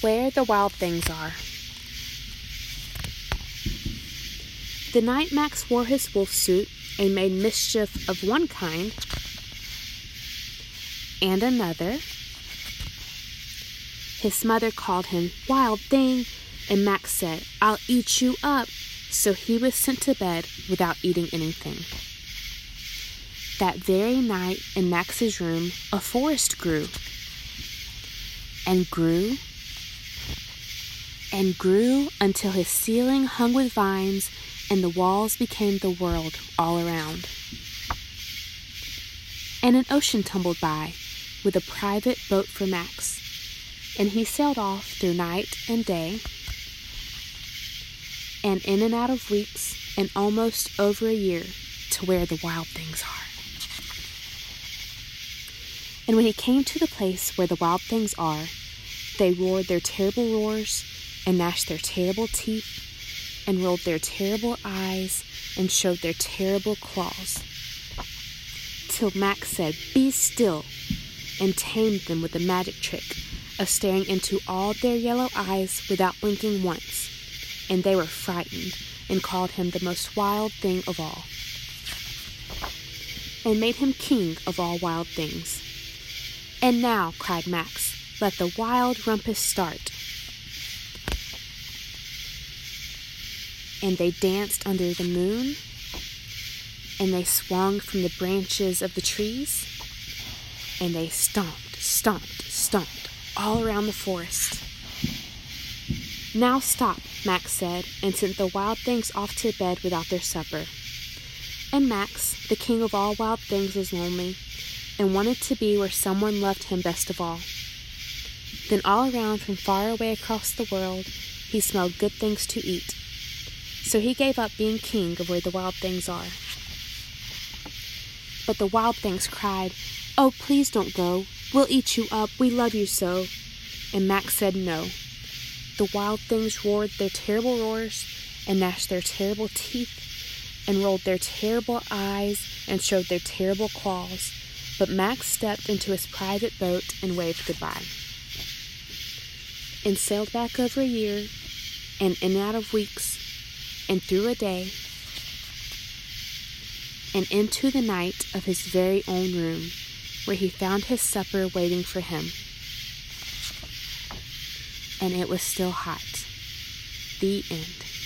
Where the Wild Things Are. The night Max wore his wolf suit and made mischief of one kind and another, his mother called him Wild Thing, and Max said, I'll eat you up. So he was sent to bed without eating anything. That very night in Max's room, a forest grew and grew and grew until his ceiling hung with vines and the walls became the world all around. And an ocean tumbled by with a private boat for Max, and he sailed off through night and day, and in and out of weeks, and almost over a year to where the wild things are. And when he came to the place where the wild things are, they roared their terrible roars, and gnashed their terrible teeth, and rolled their terrible eyes, and showed their terrible claws. Till Max said, Be still, and tamed them with the magic trick of staring into all their yellow eyes without blinking once, and they were frightened and called him the most wild thing of all, and made him king of all wild things. And now, cried Max, let the wild rumpus start. And they danced under the moon, and they swung from the branches of the trees and they stomped, stomped, stomped all around the forest. Now stop, Max said, and sent the wild things off to bed without their supper. And Max, the king of all wild things, was lonely and wanted to be where someone loved him best of all. Then, all around from far away across the world, he smelled good things to eat. So he gave up being king of where the wild things are. But the wild things cried, Oh, please don't go. We'll eat you up. We love you so. And Max said no. The wild things roared their terrible roars and gnashed their terrible teeth and rolled their terrible eyes and showed their terrible claws. But Max stepped into his private boat and waved goodbye. And sailed back over a year and in and out of weeks and through a day and into the night of his very own room where he found his supper waiting for him. And it was still hot. The end.